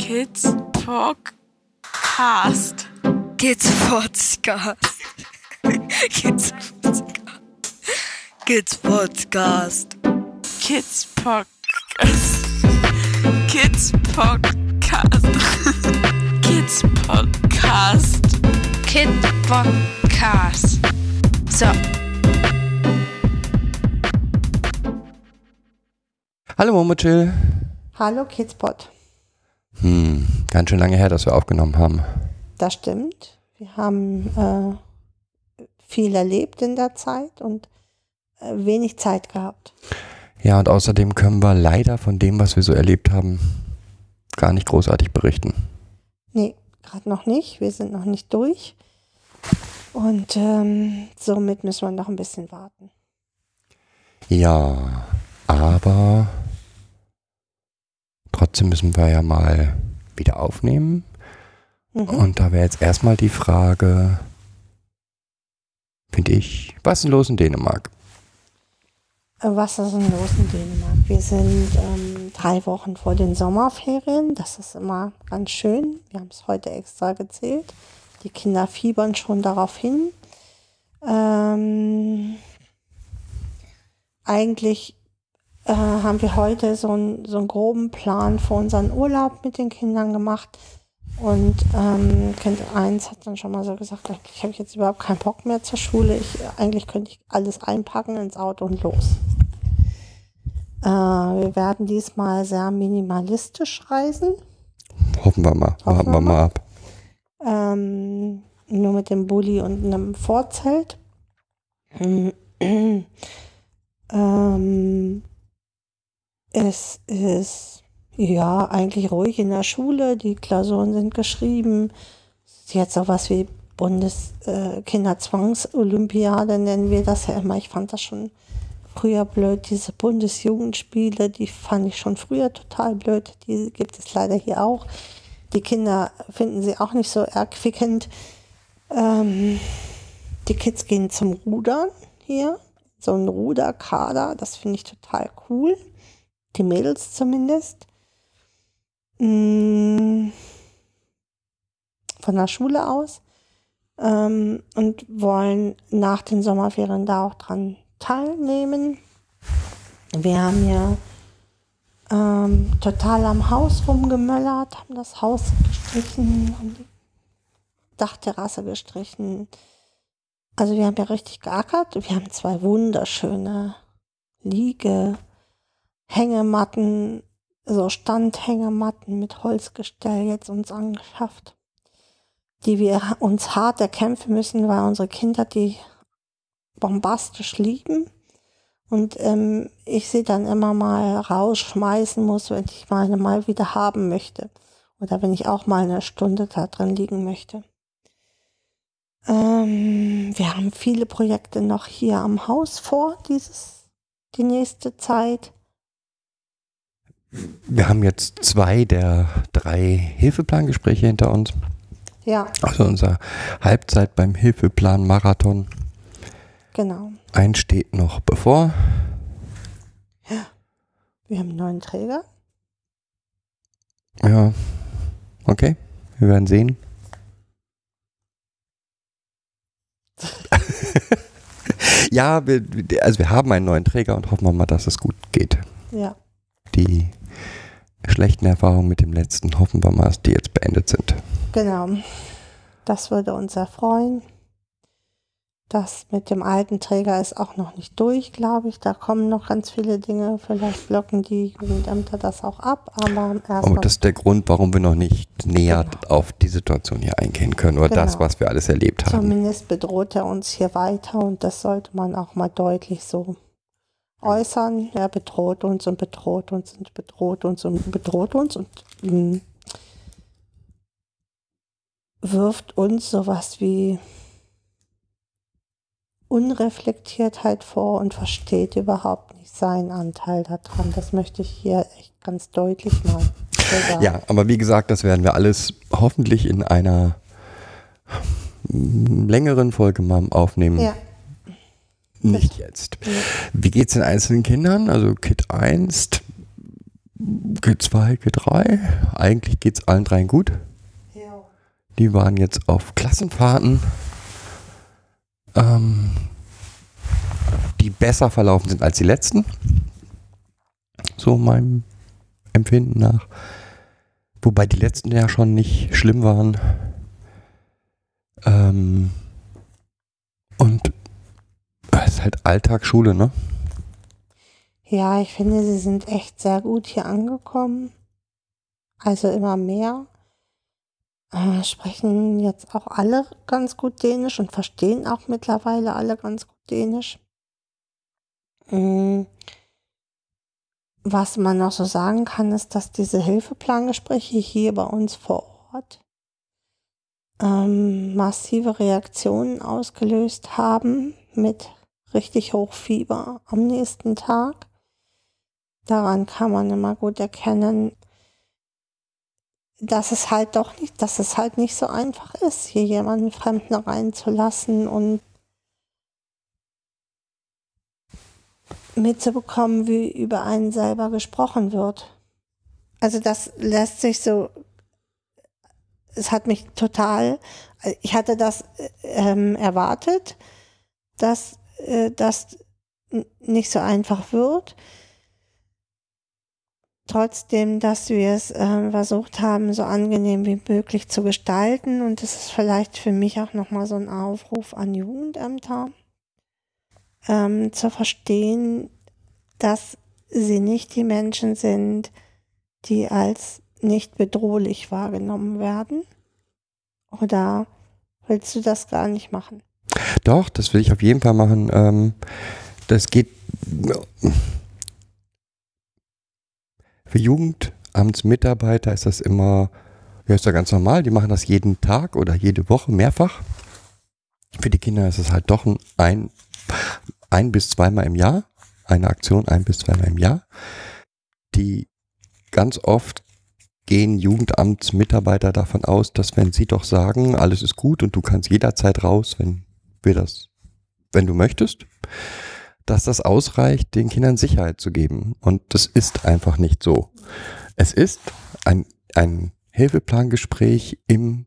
Kids Podcast. Kids Podcast. Kids Podcast. Kids Podcast. Kids Podcast. Kids Podcast. Kids Podcast. Kid Podcast. So. Hallo Momochill. Hallo Kidspot. Hm, ganz schön lange her, dass wir aufgenommen haben. Das stimmt. Wir haben äh, viel erlebt in der Zeit und äh, wenig Zeit gehabt. Ja, und außerdem können wir leider von dem, was wir so erlebt haben, gar nicht großartig berichten. Nee, gerade noch nicht. Wir sind noch nicht durch. Und ähm, somit müssen wir noch ein bisschen warten. Ja, aber trotzdem müssen wir ja mal wieder aufnehmen. Mhm. Und da wäre jetzt erstmal die Frage, finde ich, was ist denn los in Dänemark? Äh, Was ist denn los in Dänemark? Wir sind ähm, drei Wochen vor den Sommerferien. Das ist immer ganz schön. Wir haben es heute extra gezählt. Die Kinder fiebern schon darauf hin. Ähm, eigentlich äh, haben wir heute so, ein, so einen groben Plan für unseren Urlaub mit den Kindern gemacht. Und ähm, Kind 1 hat dann schon mal so gesagt, ich habe jetzt überhaupt keinen Bock mehr zur Schule. Ich, eigentlich könnte ich alles einpacken ins Auto und los. Äh, wir werden diesmal sehr minimalistisch reisen. Hoffen wir mal, Hoffen warten wir mal ab. Ähm, nur mit dem Bulli und einem Vorzelt. ähm, es ist ja eigentlich ruhig in der Schule. Die Klausuren sind geschrieben. Jetzt sowas wie Bundeskinderzwangsolympiade nennen wir das ja immer. Ich fand das schon früher blöd. Diese Bundesjugendspiele, die fand ich schon früher total blöd. Die gibt es leider hier auch. Die Kinder finden sie auch nicht so erquickend. Ähm, die Kids gehen zum Rudern hier. So ein Ruderkader, das finde ich total cool. Die Mädels zumindest. Mm, Von der Schule aus. Ähm, und wollen nach den Sommerferien da auch dran teilnehmen. Wir haben ja ähm, total am Haus rumgemöllert, haben das Haus gestrichen, haben die Dachterrasse gestrichen. Also wir haben ja richtig geackert. Wir haben zwei wunderschöne Liege, Hängematten, so Standhängematten mit Holzgestell jetzt uns angeschafft, die wir uns hart erkämpfen müssen, weil unsere Kinder die bombastisch lieben und ähm, ich sie dann immer mal rausschmeißen muss, wenn ich meine mal wieder haben möchte oder wenn ich auch mal eine Stunde da drin liegen möchte. Ähm, wir haben viele Projekte noch hier am Haus vor, dieses, die nächste Zeit. Wir haben jetzt zwei der drei Hilfeplangespräche hinter uns. Ja, Also unser Halbzeit beim Hilfeplan Marathon. genau. Ein steht noch bevor. Wir haben einen neuen Träger. Ja, okay. Wir werden sehen. ja, wir, also wir haben einen neuen Träger und hoffen wir mal, dass es gut geht. Ja, Die schlechten Erfahrungen mit dem letzten hoffen wir mal, dass die jetzt beendet sind. genau. Das würde uns erfreuen. Das mit dem alten Träger ist auch noch nicht durch, glaube ich. Da kommen noch ganz viele Dinge. Vielleicht blocken die Jugendämter das auch ab. Aber Aber das ist der Grund, warum wir noch nicht näher Genau. auf die Situation hier eingehen können oder das, Genau. was wir alles erlebt haben. Zumindest bedroht er uns hier weiter und das sollte man auch mal deutlich so äußern. Er bedroht uns und bedroht uns und bedroht uns und bedroht uns und mh, wirft uns sowas wie Unreflektiertheit vor und versteht überhaupt nicht seinen Anteil daran. Das möchte ich hier echt ganz deutlich mal sagen. Ja, aber wie gesagt, das werden wir alles hoffentlich in einer längeren Folge mal aufnehmen. Ja, Nicht jetzt. Wie geht's den einzelnen Kindern? Also Kid 1 G2, G3. Eigentlich geht es allen dreien gut. Ja. Die waren jetzt auf Klassenfahrten, ähm, die besser verlaufen sind als die letzten. So meinem Empfinden nach. Wobei die letzten ja schon nicht schlimm waren. Ähm, und es halt Alltagsschule, ne? Ja, ich finde, sie sind echt sehr gut hier angekommen. Also immer mehr. Äh, sprechen jetzt auch alle ganz gut Dänisch und verstehen auch mittlerweile alle ganz gut Dänisch. Mm. Was man noch so sagen kann, ist, dass diese Hilfeplangespräche hier bei uns vor Ort ähm, massive Reaktionen ausgelöst haben mit richtig Hochfieber am nächsten Tag. Daran kann man immer gut erkennen, dass es halt doch nicht, dass es halt nicht so einfach ist, hier jemanden Fremden reinzulassen und mitzubekommen, wie über einen selber gesprochen wird. Also das lässt sich so, es hat mich total, ich hatte das ähm, erwartet, dass äh, das nicht so einfach wird. Trotzdem, dass wir es äh, versucht haben, so angenehm wie möglich zu gestalten. Und das ist vielleicht für mich auch nochmal so ein Aufruf an Jugendämter ähm, zu verstehen, dass sie nicht die Menschen sind, die als nicht bedrohlich wahrgenommen werden? Oder willst du das gar nicht machen? Doch, das will ich auf jeden Fall machen. Ähm, das geht für Jugendamtsmitarbeiter ist das immer, ja, ist ja ganz normal. Die machen das jeden Tag oder jede Woche mehrfach. Für die Kinder ist es halt doch ein, ein bis zweimal im Jahr, eine Aktion ein bis zweimal im Jahr, die ganz oft gehen Jugendamtsmitarbeiter davon aus, dass wenn sie doch sagen, alles ist gut und du kannst jederzeit raus, wenn wir das, wenn du möchtest, dass das ausreicht, den Kindern Sicherheit zu geben. Und das ist einfach nicht so. Es ist ein, ein Hilfeplangespräch im,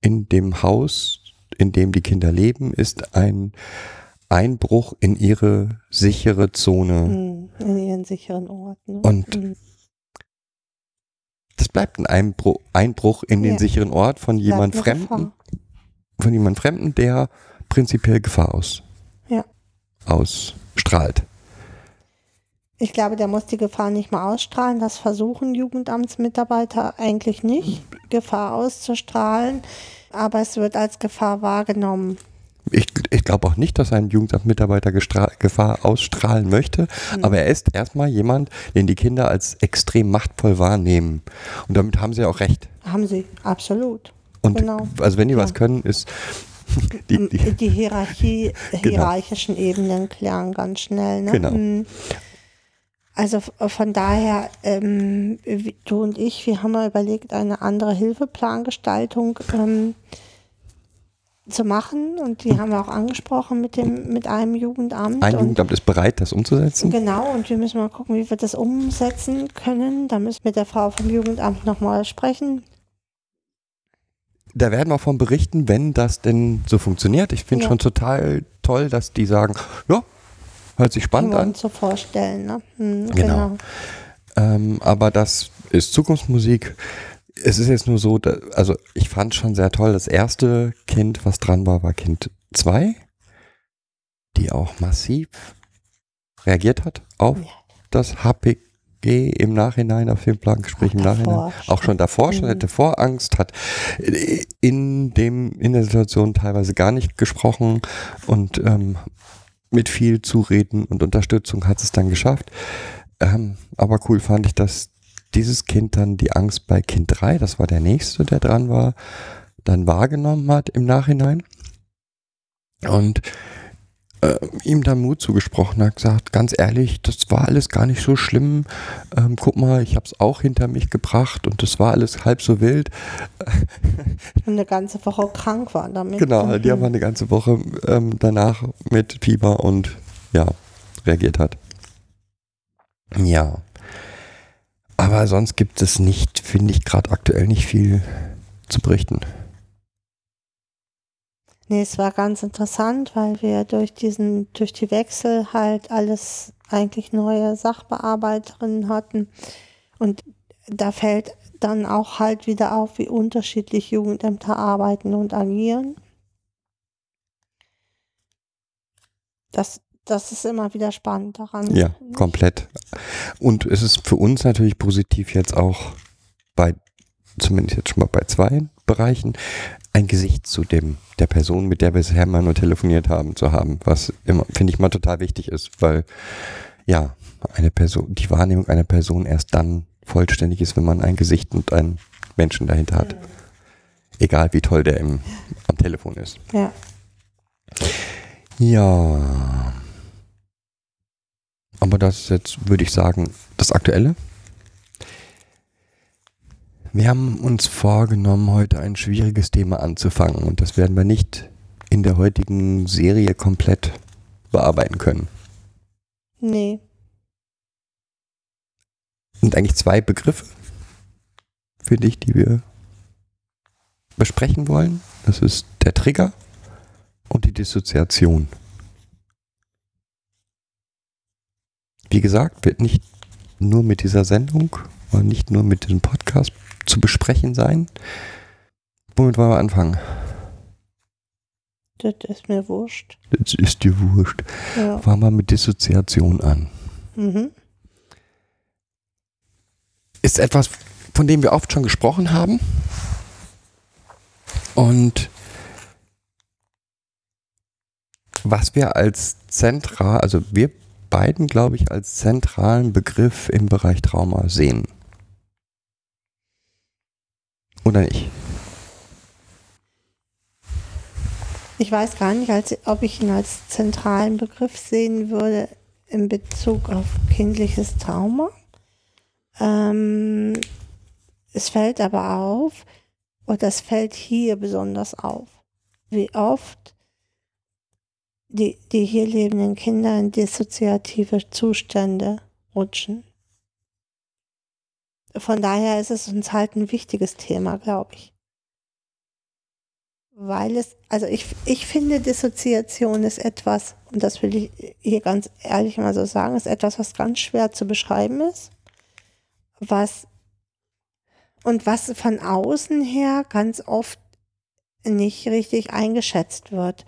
in dem Haus, in dem die Kinder leben, ist ein Einbruch in ihre sichere Zone. Hm, in ihren sicheren Ort. Ne? Und Mhm. das bleibt ein Einbruch, Einbruch in den Ja. sicheren Ort von jemand Bleibt Fremden, Gefahr. Von jemand Fremden, der prinzipiell Gefahr aus, Ja. ausstrahlt. Ich glaube, der muss die Gefahr nicht mal ausstrahlen. Das versuchen Jugendamtsmitarbeiter eigentlich nicht, Gefahr auszustrahlen. Aber es wird als Gefahr wahrgenommen. Ich, ich glaube auch nicht, dass ein Jugendamtmitarbeiter Gefahr ausstrahlen möchte, Hm. aber er ist erstmal jemand, den die Kinder als extrem machtvoll wahrnehmen. Und damit haben sie auch recht. Haben sie, absolut. Und Genau. also wenn die Ja. was können, ist die, die, Die Hierarchie, hierarchischen Ebenen klären ganz schnell. Ne? Genau. Hm. Also von daher, ähm, du und ich, wir haben mal überlegt, eine andere Hilfeplangestaltung ähm, zu machen und die haben wir auch angesprochen mit dem mit einem Jugendamt. ein Jugendamt ist bereit, das umzusetzen. Genau, und wir müssen mal gucken, wie wir das umsetzen können. Da müssen wir mit der Frau vom Jugendamt nochmal sprechen. Da werden wir von berichten, wenn das denn so funktioniert. Ich finde Ja. schon total toll, dass die sagen, ja, hört sich spannend an. so vorstellen. Ne? Hm, Genau. Ähm, aber das ist Zukunftsmusik. Es ist jetzt nur so, da, also ich fand schon sehr toll, das erste Kind, was dran war, war Kind 2, die auch massiv reagiert hat auf Ja. das HPG im Nachhinein, auf den Plangespräch im Auch Nachhinein. Auch schon davor, schon Mhm. hatte Vorangst, hat in dem, in der Situation teilweise gar nicht gesprochen und ähm, mit viel Zureden und Unterstützung hat es dann geschafft. Ähm, aber cool fand ich, dass dieses Kind dann die Angst bei Kind 3, das war der nächste, der dran war, dann wahrgenommen hat im Nachhinein und äh, ihm dann Mut zugesprochen hat, gesagt, ganz ehrlich, das war alles gar nicht so schlimm. Ähm, guck mal, ich habe es auch hinter mich gebracht und das war alles halb so wild. Und eine ganze Woche krank war damit. Genau, die Mhm. haben eine ganze Woche ähm, danach mit Fieber und ja, reagiert hat. Ja. Aber sonst gibt es nicht, finde ich gerade aktuell nicht viel zu berichten. Nee, es war ganz interessant, weil wir durch diesen, durch die Wechsel halt alles eigentlich neue Sachbearbeiterinnen hatten. Und da fällt dann auch halt wieder auf, wie unterschiedlich Jugendämter arbeiten und agieren. Das, das ist immer wieder spannend daran. Ja, komplett. Und es ist für uns natürlich positiv jetzt auch bei, zumindest jetzt schon mal bei zwei Bereichen, ein Gesicht zu dem, der Person, mit der wir bisher mal nur telefoniert haben, zu haben, was immer, finde ich mal total wichtig ist, weil, ja, eine Person, die Wahrnehmung einer Person erst dann vollständig ist, wenn man ein Gesicht und einen Menschen dahinter hat. Egal wie toll der im, am Telefon ist. Ja. Ja. Aber das ist jetzt, würde ich sagen, das Aktuelle. Wir haben uns vorgenommen, heute ein schwieriges Thema anzufangen und das werden wir nicht in der heutigen Serie komplett bearbeiten können. Nee. sind eigentlich zwei Begriffe für dich, die wir besprechen wollen. Das ist der Trigger und die Dissoziation. Wie gesagt, wird nicht nur mit dieser Sendung und nicht nur mit diesem Podcast zu besprechen sein. Womit wollen wir anfangen? Das ist mir wurscht. Das ist dir wurscht. Ja. Fangen wir mit Dissoziation an. Mhm. ist etwas, von dem wir oft schon gesprochen haben. Und was wir als zentral, also wir beiden, glaube ich, als zentralen Begriff im Bereich Trauma sehen. Oder nicht? Ich weiß gar nicht, als, ob ich ihn als zentralen Begriff sehen würde in Bezug auf kindliches Trauma. Ähm, es fällt aber auf, und das fällt hier besonders auf, wie oft die, die hier lebenden Kinder in dissoziative Zustände rutschen. Von daher ist es uns halt ein wichtiges Thema, glaube ich. Weil es, also ich, ich finde, Dissoziation ist etwas, und das will ich hier ganz ehrlich mal so sagen, ist etwas, was ganz schwer zu beschreiben ist was und was von außen her ganz oft nicht richtig eingeschätzt wird.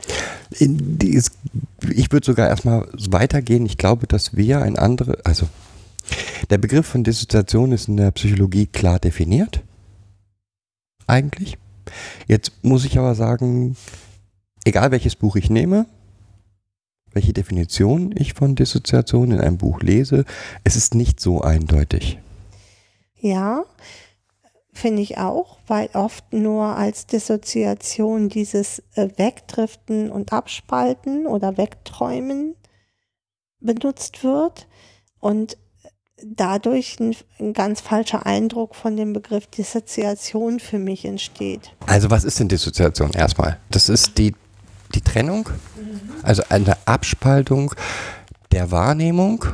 Ich würde sogar erstmal weitergehen. Ich glaube, dass wir ein andere, also der Begriff von Dissoziation ist in der Psychologie klar definiert. Eigentlich. Jetzt muss ich aber sagen, egal welches Buch ich nehme, welche Definition ich von Dissoziation in einem Buch lese, es ist nicht so eindeutig. Ja, finde ich auch, weil oft nur als Dissoziation dieses äh, Wegdriften und Abspalten oder Wegträumen benutzt wird und dadurch ein, ein, ganz falscher Eindruck von dem Begriff Dissoziation für mich entsteht. Also was ist denn Dissoziation erstmal? Das ist die, die Trennung, also eine Abspaltung der Wahrnehmung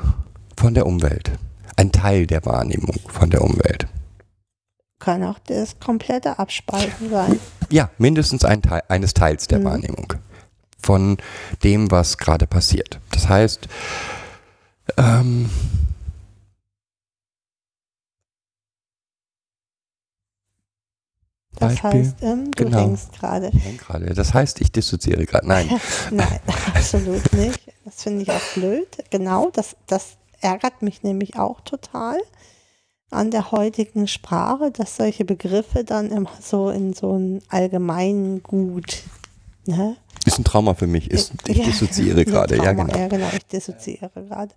von der Umwelt ein Teil der Wahrnehmung von der Umwelt. Kann auch das komplette Abspalten sein. Ja, mindestens ein Teil, eines Teils der mhm. Wahrnehmung von dem, was gerade passiert. Das heißt, ähm, Das Beispiel. heißt, ähm, du genau. denkst gerade. gerade. Das heißt, ich dissoziere gerade. Nein. Nein, absolut nicht. Das finde ich auch blöd. Genau, das, das ärgert mich nämlich auch total an der heutigen Sprache, dass solche Begriffe dann immer so in so ein allgemeinen Gut. Ne? Ist ein Trauma für mich. Ist, ich ja, dissoziiere gerade. Ja, genau. Ja, genau, ich dissoziere gerade.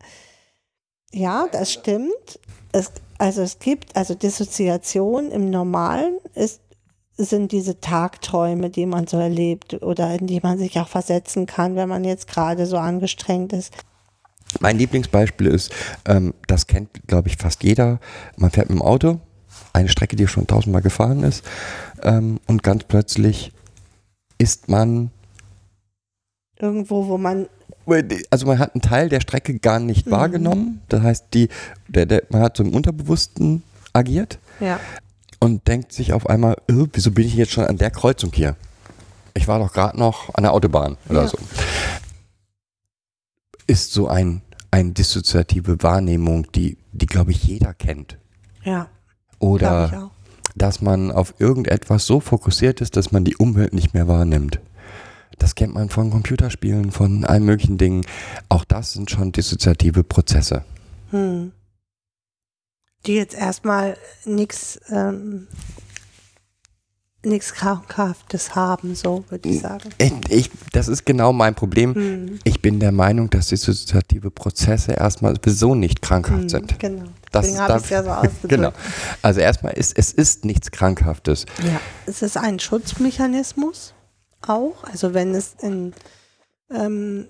Ja, das stimmt. Es, also es gibt, also Dissoziation im Normalen ist, sind diese Tagträume, die man so erlebt oder in die man sich auch versetzen kann, wenn man jetzt gerade so angestrengt ist. Mein Lieblingsbeispiel ist, ähm, das kennt, glaube ich, fast jeder. Man fährt mit dem Auto, eine Strecke, die schon tausendmal gefahren ist, ähm, und ganz plötzlich ist man irgendwo, wo man also man hat einen Teil der Strecke gar nicht mhm. wahrgenommen. Das heißt, die, der, der, man hat so im Unterbewussten agiert Ja. Und denkt sich auf einmal, "Äh, wieso bin ich jetzt schon an der Kreuzung hier? Ich war doch gerade noch an der Autobahn oder Ja. so. Ist so ein, eine dissoziative Wahrnehmung, die, die glaube ich, jeder kennt. Ja. Oder dass man auf irgendetwas so fokussiert ist, dass man die Umwelt nicht mehr wahrnimmt. Das kennt man von Computerspielen, von allen möglichen Dingen. Auch das sind schon dissoziative Prozesse. Hm. Die jetzt erstmal nichts ähm, nichts Krankhaftes haben, so würde ich sagen. Ich, ich, das ist genau mein Problem. Hm. Ich bin der Meinung, dass dissoziative Prozesse erstmal sowieso nicht krankhaft Hm, sind. Genau. Das Deswegen habe ich es ja so ausgedrückt. Genau. Also erstmal ist es ist nichts Krankhaftes. Ja. Es ist ein Schutzmechanismus auch. Also wenn es in ähm,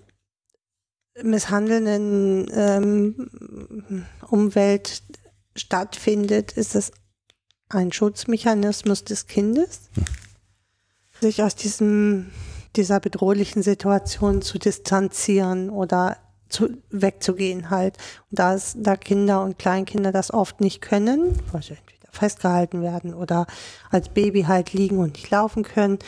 misshandelnden ähm, Umwelt stattfindet, ist es ein Schutzmechanismus des Kindes, sich aus diesem, dieser bedrohlichen Situation zu distanzieren oder zu, wegzugehen halt. Und da, es, da Kinder und Kleinkinder das oft nicht können, weil sie entweder festgehalten werden oder als Baby halt liegen und nicht laufen können,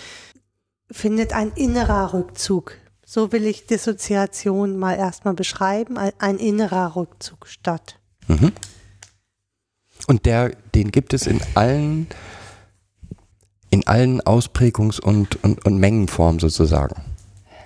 findet ein innerer Rückzug. So will ich Dissoziation mal erstmal beschreiben, ein, ein innerer Rückzug statt. Mhm. Und der, den gibt es in allen, in allen Ausprägungs- und, und, und Mengenformen sozusagen.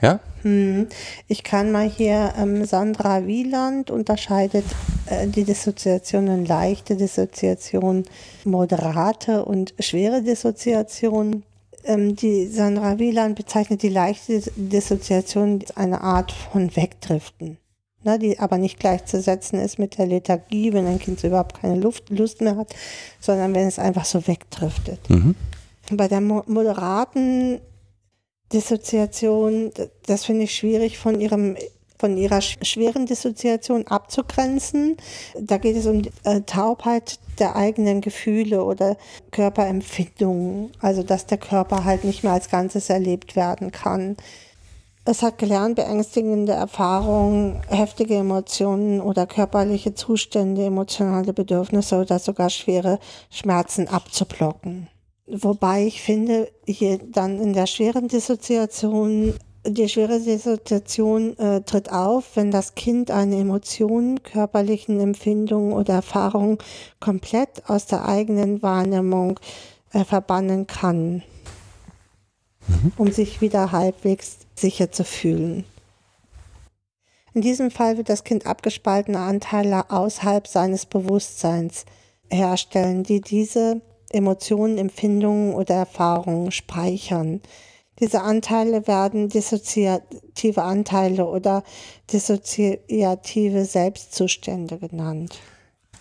Ja? Hm. Ich kann mal hier, ähm, Sandra Wieland unterscheidet äh, die Dissoziation in leichte Dissoziation, moderate und schwere Dissoziation. Ähm, die Sandra Wieland bezeichnet die leichte Dissoziation als eine Art von Wegdriften, ne, die aber nicht gleichzusetzen ist mit der Lethargie, wenn ein Kind überhaupt keine Luft, Lust mehr hat, sondern wenn es einfach so wegdriftet. Mhm. Bei der mo moderaten Dissoziation, das finde ich schwierig von ihrem von ihrer sch- schweren Dissoziation abzugrenzen. Da geht es um äh, Taubheit der eigenen Gefühle oder Körperempfindungen, also dass der Körper halt nicht mehr als Ganzes erlebt werden kann. Es hat gelernt, beängstigende Erfahrungen, heftige Emotionen oder körperliche Zustände, emotionale Bedürfnisse oder sogar schwere Schmerzen abzublocken. Wobei ich finde, hier dann in der schweren Dissoziation, die schwere Dissoziation äh, tritt auf, wenn das Kind eine Emotion, körperlichen Empfindungen oder Erfahrungen komplett aus der eigenen Wahrnehmung äh, verbannen kann, um sich wieder halbwegs sicher zu fühlen. In diesem Fall wird das Kind abgespaltene Anteile außerhalb seines Bewusstseins herstellen, die diese Emotionen, Empfindungen oder Erfahrungen speichern. Diese Anteile werden dissoziative Anteile oder dissoziative Selbstzustände genannt.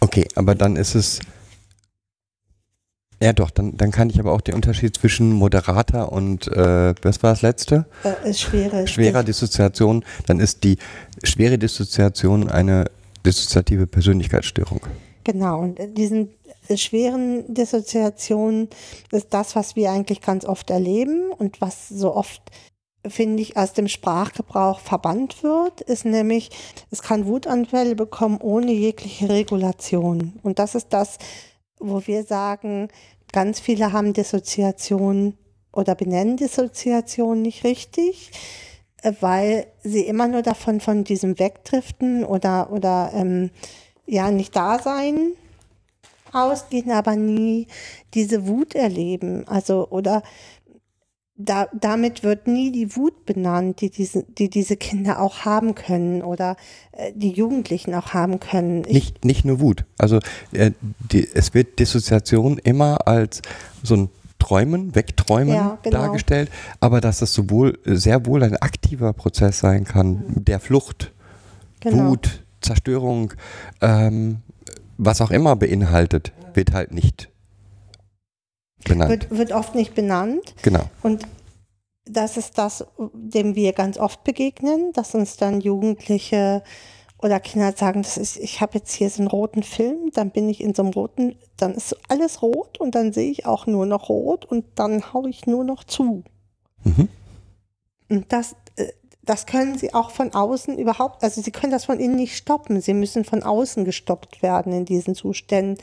Okay, aber dann ist es. Ja, doch, dann, dann kann ich aber auch den Unterschied zwischen moderater und, äh, was war das letzte? Äh, ist schwere, Schwerer Dissoziation. Dann ist die schwere Dissoziation eine dissoziative Persönlichkeitsstörung. Genau, und diesen äh, schweren Dissoziationen ist das, was wir eigentlich ganz oft erleben und was so oft, finde ich, aus dem Sprachgebrauch verbannt wird, ist nämlich, es kann Wutanfälle bekommen ohne jegliche Regulation. Und das ist das, wo wir sagen, ganz viele haben Dissoziation oder benennen Dissoziation nicht richtig, äh, weil sie immer nur davon von diesem Wegdriften oder, oder ähm, ja nicht da sein ausgehen, aber nie diese Wut erleben. Also oder da, damit wird nie die Wut benannt, die diese, die diese Kinder auch haben können oder äh, die Jugendlichen auch haben können. Ich, Nicht, nicht nur Wut. Also äh, die, es wird Dissoziation immer als so ein Träumen, Wegträumen Ja, genau. dargestellt, aber dass das sowohl sehr wohl ein aktiver Prozess sein kann, der Flucht, genau. Wut, Zerstörung, ähm, was auch immer beinhaltet, wird halt nicht benannt. Wird, wird oft nicht benannt. genau. Und das ist das, dem wir ganz oft begegnen, dass uns dann Jugendliche oder Kinder sagen, das ist, ich habe jetzt hier so einen roten Film, dann bin ich in so einem roten, dann ist alles rot und dann sehe ich auch nur noch rot und dann haue ich nur noch zu. Mhm. Und das, äh, das können sie auch von außen überhaupt, also sie können das von innen nicht stoppen. Sie müssen von außen gestoppt werden in diesen Zuständen.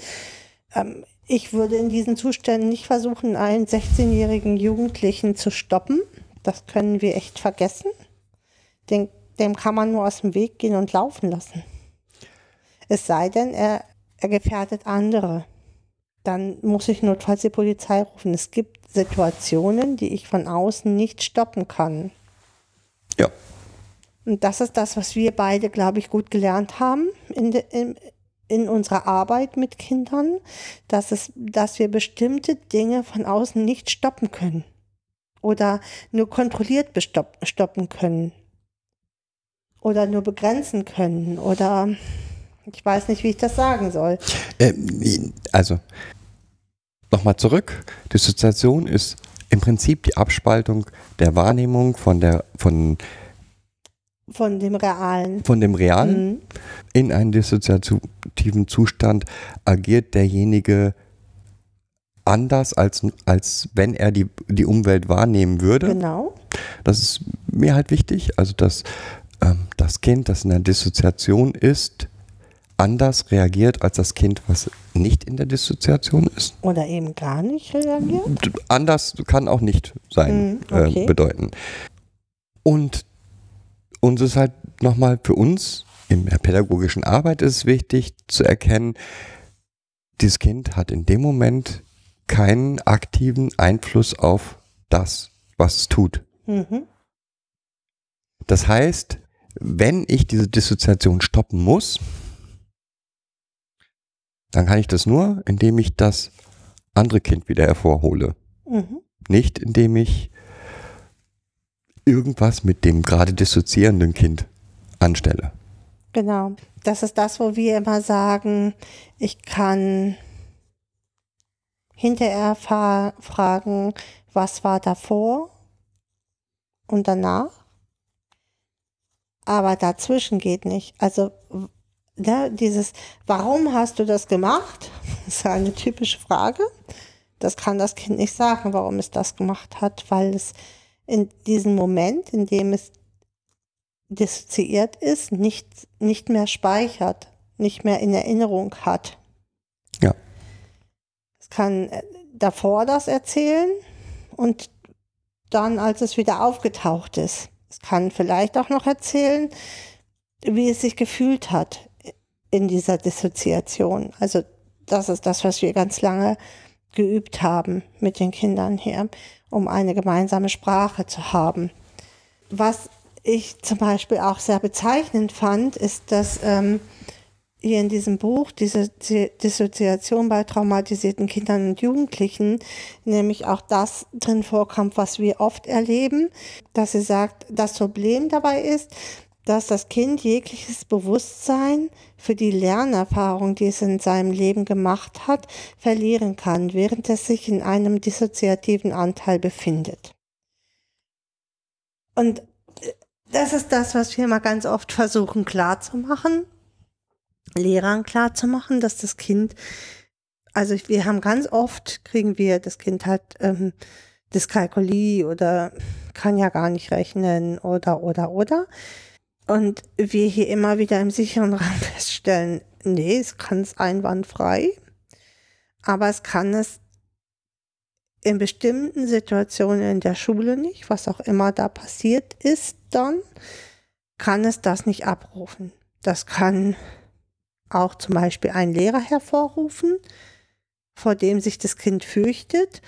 ähm, ich würde in diesen Zuständen nicht versuchen, einen 16-jährigen Jugendlichen zu stoppen. Das können wir echt vergessen. Den, dem kann man nur aus dem Weg gehen und laufen lassen. Es sei denn, er, er gefährdet andere. Dann muss ich notfalls die Polizei rufen. Es gibt Situationen, die ich von außen nicht stoppen kann. Ja. Und das ist das, was wir beide, glaube ich, gut gelernt haben in, de, in, in unserer Arbeit mit Kindern, dass, es, dass wir bestimmte Dinge von außen nicht stoppen können oder nur kontrolliert stoppen können oder nur begrenzen können oder ich weiß nicht, wie ich das sagen soll. Äh, also, nochmal zurück. Dissoziation ist im Prinzip die Abspaltung der Wahrnehmung von der, von von dem Realen. Von dem Realen mhm. in einen dissoziativen Zustand agiert derjenige anders, als, als wenn er die, die Umwelt wahrnehmen würde. Genau. Das ist mir halt wichtig. Also, dass ähm, das Kind, das in der Dissoziation ist, anders reagiert als das Kind, was nicht in der Dissoziation ist. Oder eben gar nicht reagiert. Anders kann auch nicht sein, mhm, okay. äh, bedeuten. Und uns ist halt nochmal für uns in der pädagogischen Arbeit ist es wichtig zu erkennen, dieses Kind hat in dem Moment keinen aktiven Einfluss auf das, was es tut. Mhm. Das heißt, wenn ich diese Dissoziation stoppen muss, dann kann ich das nur, indem ich das andere Kind wieder hervorhole. Mhm. Nicht indem ich irgendwas mit dem gerade dissoziierenden Kind anstelle. Genau. Das ist das, wo wir immer sagen, ich kann hinterher fragen, was war davor und danach. Aber dazwischen geht nicht. Also ne, dieses, warum hast du das gemacht? Das ist eine typische Frage. Das kann das Kind nicht sagen, warum es das gemacht hat, weil es in diesem Moment, in dem es dissoziiert ist, nicht, nicht mehr speichert, nicht mehr in Erinnerung hat. Ja. Es kann äh, davor das erzählen und dann, als es wieder aufgetaucht ist. Es kann vielleicht auch noch erzählen, wie es sich gefühlt hat in dieser Dissoziation. Also das ist das, was wir ganz lange geübt haben mit den Kindern hier um eine gemeinsame Sprache zu haben. Was ich zum Beispiel auch sehr bezeichnend fand, ist, dass ähm, hier in diesem Buch diese Dissoziation bei traumatisierten Kindern und Jugendlichen nämlich auch das drin vorkommt, was wir oft erleben, dass sie sagt, das Problem dabei ist, dass das Kind jegliches Bewusstsein für die Lernerfahrung, die es in seinem Leben gemacht hat, verlieren kann, während es sich in einem dissoziativen Anteil befindet. Und äh, das ist das, was wir mal ganz oft versuchen klarzumachen, Lehrern klarzumachen, dass das Kind, also wir haben ganz oft, kriegen wir, das Kind hat ähm, Dyskalkulie oder kann ja gar nicht rechnen oder, oder, oder. Und wir hier immer wieder im sicheren Raum feststellen, nee, es kann es einwandfrei, aber es kann es in bestimmten Situationen in der Schule nicht, was auch immer da passiert ist, dann kann es das nicht abrufen. Das kann auch zum Beispiel ein Lehrer hervorrufen, vor dem sich das Kind fürchtet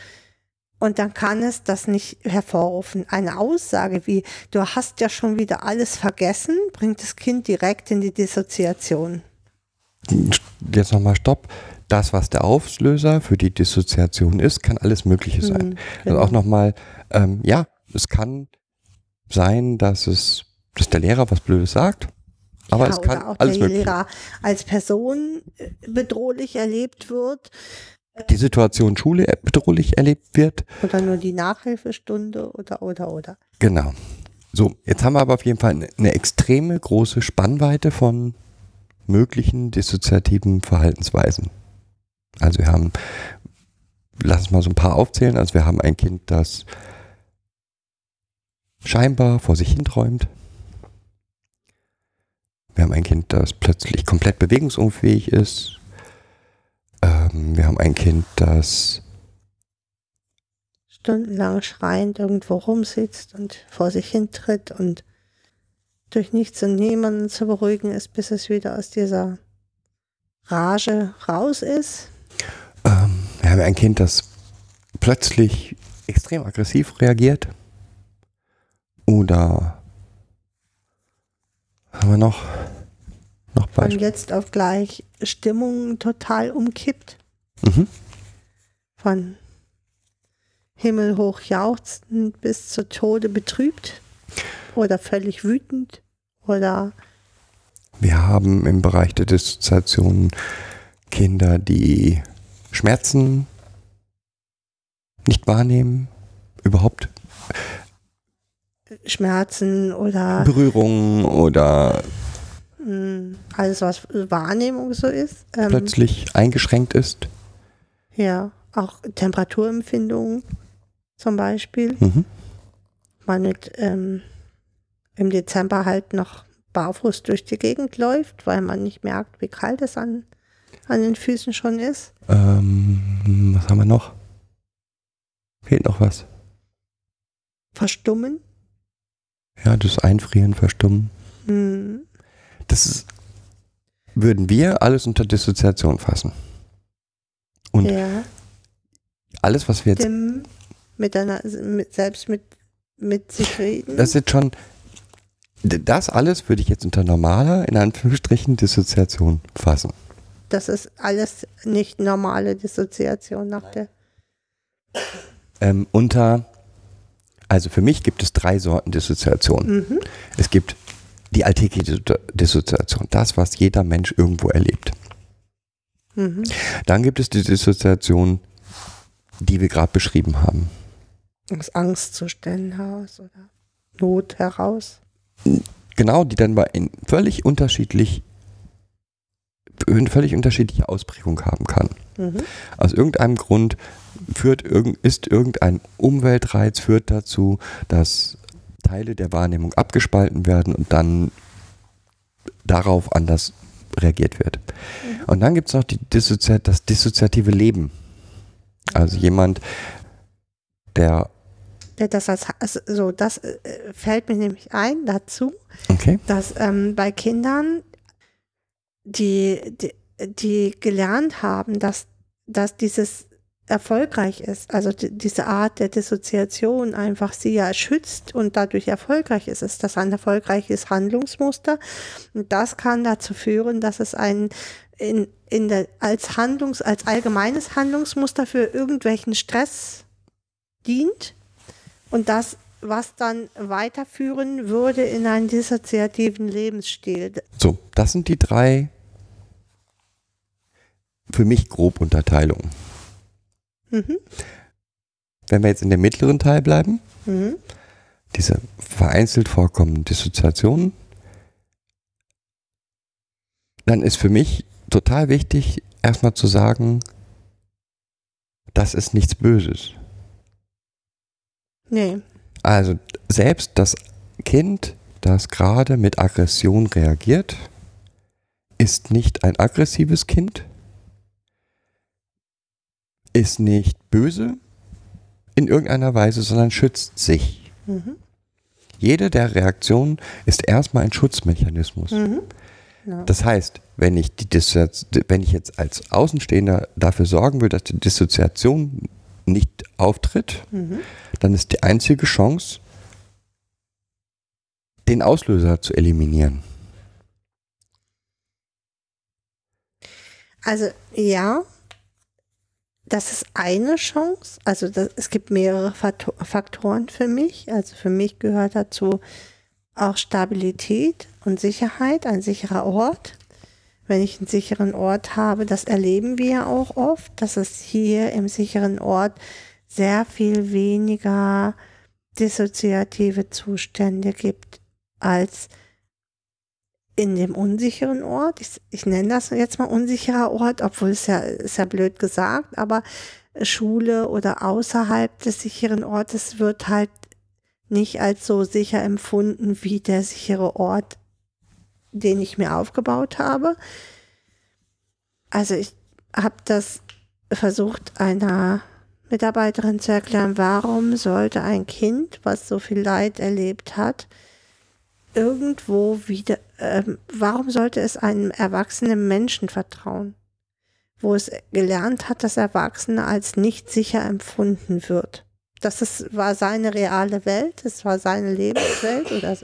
und dann kann es das nicht hervorrufen. Eine Aussage wie, du hast ja schon wieder alles vergessen, bringt das Kind direkt in die Dissoziation. Jetzt nochmal Stopp. Das, was der Auslöser für die Dissoziation ist, kann alles Mögliche sein. Mhm, genau. Also auch nochmal, ähm, ja, es kann sein, dass es, dass der Lehrer was Blödes sagt. Aber ja, es kann auch alles der Mögliche. Lehrer als Person äh, bedrohlich erlebt wird die Situation Schule bedrohlich erlebt wird. Oder nur die Nachhilfestunde oder, oder, oder. Genau. So, jetzt haben wir aber auf jeden Fall eine, extreme große Spannweite von möglichen dissoziativen Verhaltensweisen. Also wir haben, lass uns mal so ein paar aufzählen. Also wir haben ein Kind, das scheinbar vor sich hinträumt. Wir haben ein Kind, das plötzlich komplett bewegungsunfähig ist, Ähm, wir haben ein Kind, das Stundenlang schreiend irgendwo rumsitzt und vor sich hintritt und durch nichts und niemanden zu beruhigen ist, bis es wieder aus dieser Rage raus ist. Ähm, wir haben ein Kind, das plötzlich extrem aggressiv reagiert. Oder haben wir noch, noch Von jetzt auf gleich Stimmung total umkippt. Mhm. Von himmelhoch jauchzend bis zu Tode betrübt. Oder völlig wütend. Oder Wir haben im Bereich der Dissoziation Kinder, die Schmerzen nicht wahrnehmen, überhaupt Schmerzen oder Berührungen oder alles, was Wahrnehmung so ist. Ähm, plötzlich eingeschränkt ist. Ja, auch Temperaturempfindungen zum Beispiel. Mhm. Man mit ähm, im Dezember halt noch barfuß durch die Gegend läuft, weil man nicht merkt, wie kalt es an, an den Füßen schon ist. Ähm, was haben wir noch? Fehlt noch was? Verstummen. Ja, das Einfrieren, Verstummen. Hm. Das ist, würden wir alles unter Dissoziation fassen. Und ja, alles, was wir jetzt, dem miteinander, mit, selbst mit, mit sich reden. das ist jetzt schon, das alles würde ich jetzt unter normaler, in Anführungsstrichen, Dissoziation fassen. das ist alles nicht normale Dissoziation nach der. Ähm, unter, also für mich gibt es drei Sorten Dissoziation. Mhm. Es gibt die alltägliche Dissoziation, das, was jeder Mensch irgendwo erlebt. Mhm. Dann gibt es die Dissoziation, die wir gerade beschrieben haben. Aus Angstzuständen heraus oder Not heraus. Genau, die dann bei in völlig unterschiedlich völlig unterschiedliche Ausprägung haben kann. Mhm. Aus irgendeinem Grund führt ist irgendein Umweltreiz führt dazu, dass Teile der Wahrnehmung abgespalten werden und dann darauf anders reagiert wird. Und dann gibt es noch die Dissozi das dissoziative Leben. Also jemand, der, Das als, also so, das äh, fällt mir nämlich ein dazu, okay, dass ähm, bei Kindern, die, die, die gelernt haben, dass, dass dieses erfolgreich ist, also die, diese Art der Dissoziation einfach sie ja schützt und dadurch erfolgreich ist, ist das ein erfolgreiches Handlungsmuster und das kann dazu führen, dass es ein in, in der, als Handlungs, als allgemeines Handlungsmuster für irgendwelchen Stress dient und das, was dann weiterführen würde in einen dissoziativen Lebensstil. so, das sind die drei für mich grob Unterteilungen. Mhm. Wenn wir jetzt in dem mittleren Teil bleiben, Mhm. diese vereinzelt vorkommenden Dissoziationen, dann ist für mich total wichtig, erstmal zu sagen, das ist nichts Böses. Nee. Also selbst das Kind, das gerade mit Aggression reagiert, ist nicht ein aggressives Kind, ist nicht böse in irgendeiner Weise, sondern schützt sich. Mhm. Jede der Reaktionen ist erstmal ein Schutzmechanismus. Mhm. Ja. Das heißt, wenn ich, die Dissozi wenn ich jetzt als Außenstehender dafür sorgen will, dass die Dissoziation nicht auftritt, Mhm. dann ist die einzige Chance, den Auslöser zu eliminieren. Also ja, das ist eine Chance. Also das, es gibt mehrere Fakto- Faktoren für mich. Also für mich gehört dazu auch Stabilität und Sicherheit, ein sicherer Ort. Wenn ich einen sicheren Ort habe, das erleben wir ja auch oft, dass es hier im sicheren Ort sehr viel weniger dissoziative Zustände gibt als in dem unsicheren Ort. Ich, ich nenne das jetzt mal unsicherer Ort, obwohl es ja, ist ja blöd gesagt, aber Schule oder außerhalb des sicheren Ortes wird halt nicht als so sicher empfunden wie der sichere Ort, den ich mir aufgebaut habe. Also ich, habe das versucht, einer Mitarbeiterin zu erklären, warum sollte ein Kind, was so viel Leid erlebt hat, irgendwo wieder, ähm, warum sollte es einem erwachsenen Menschen vertrauen, wo es gelernt hat, dass Erwachsene als nicht sicher empfunden wird. Das ist, war seine reale Welt, das war seine Lebenswelt oder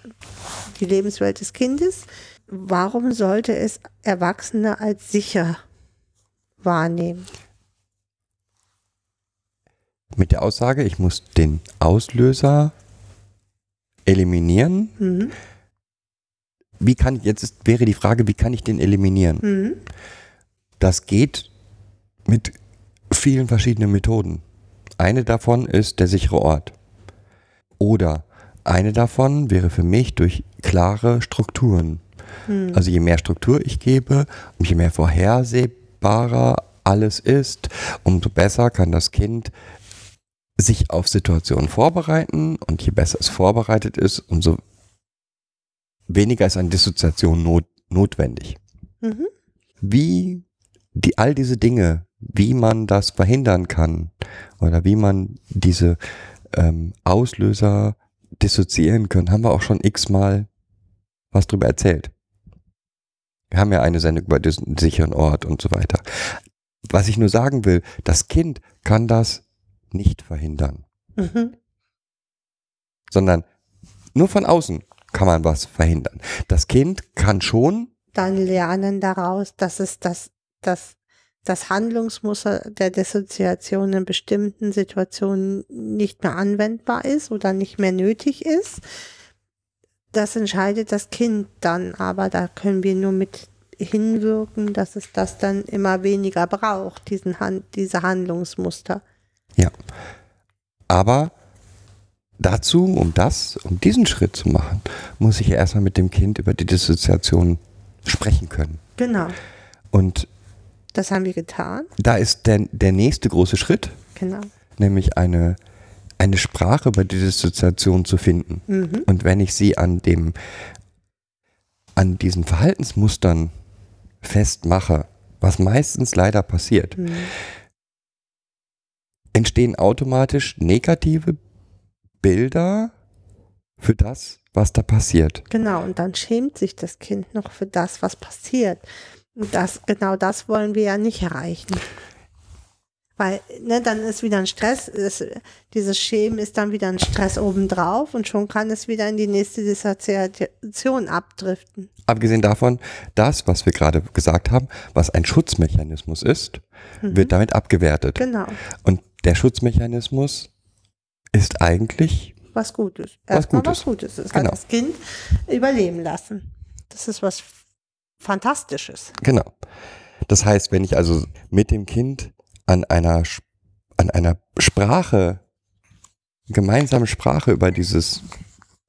die Lebenswelt des Kindes. Warum sollte es Erwachsene als sicher wahrnehmen? Mit der Aussage, ich muss den Auslöser eliminieren. Mhm. Wie kann ich, jetzt ist, wäre die Frage, wie kann ich den eliminieren? Mhm. Das geht mit vielen verschiedenen Methoden. Eine davon ist der sichere Ort. Oder eine davon wäre für mich durch klare Strukturen. Also je mehr Struktur ich gebe, und je mehr vorhersehbarer alles ist, umso besser kann das Kind sich auf Situationen vorbereiten und je besser es vorbereitet ist, umso weniger ist eine Dissoziation not, notwendig. Mhm. Wie die, all diese Dinge, wie man das verhindern kann oder wie man diese ähm, Auslöser dissoziieren können, haben wir auch schon x-mal was drüber erzählt. Wir haben ja eine Sendung über diesen sicheren Ort und so weiter. Was ich nur sagen will, das Kind kann das nicht verhindern, Mhm. sondern nur von außen kann man was verhindern. Das Kind kann schon, Dann lernen daraus, dass es das, das, das Handlungsmuster der Dissoziation in bestimmten Situationen nicht mehr anwendbar ist oder nicht mehr nötig ist. Das entscheidet das Kind dann, aber da können wir nur mit hinwirken, dass es das dann immer weniger braucht, diesen Hand, diese Handlungsmuster. ja. Aber dazu, um das, um diesen Schritt zu machen, muss ich ja erstmal mit dem Kind über die Dissoziation sprechen können. Genau. Und Das haben wir getan. da ist der, der nächste große Schritt, Genau. nämlich eine, eine Sprache über die Dissoziation zu finden. Mhm. Und wenn ich sie an dem, an diesen Verhaltensmustern festmache, was meistens leider passiert, Mhm. entstehen automatisch negative Bilder für das, was da passiert. Genau, und dann schämt sich das Kind noch für das, was passiert. Und das, genau das wollen wir ja nicht erreichen. Weil, ne, dann ist wieder ein Stress, ist, dieses Schämen ist dann wieder ein Stress obendrauf und schon kann es wieder in die nächste Dissoziation abdriften. Abgesehen davon, das, was wir gerade gesagt haben, was ein Schutzmechanismus ist, wird damit abgewertet. Genau, Und der Schutzmechanismus ist eigentlich, was Gutes. Was Erstmal Gutes. was Gutes. Es Genau. hat das Kind überleben lassen. Das ist was Fantastisches. genau. Das heißt, wenn ich also mit dem Kind an einer, an einer Sprache, gemeinsame Sprache über dieses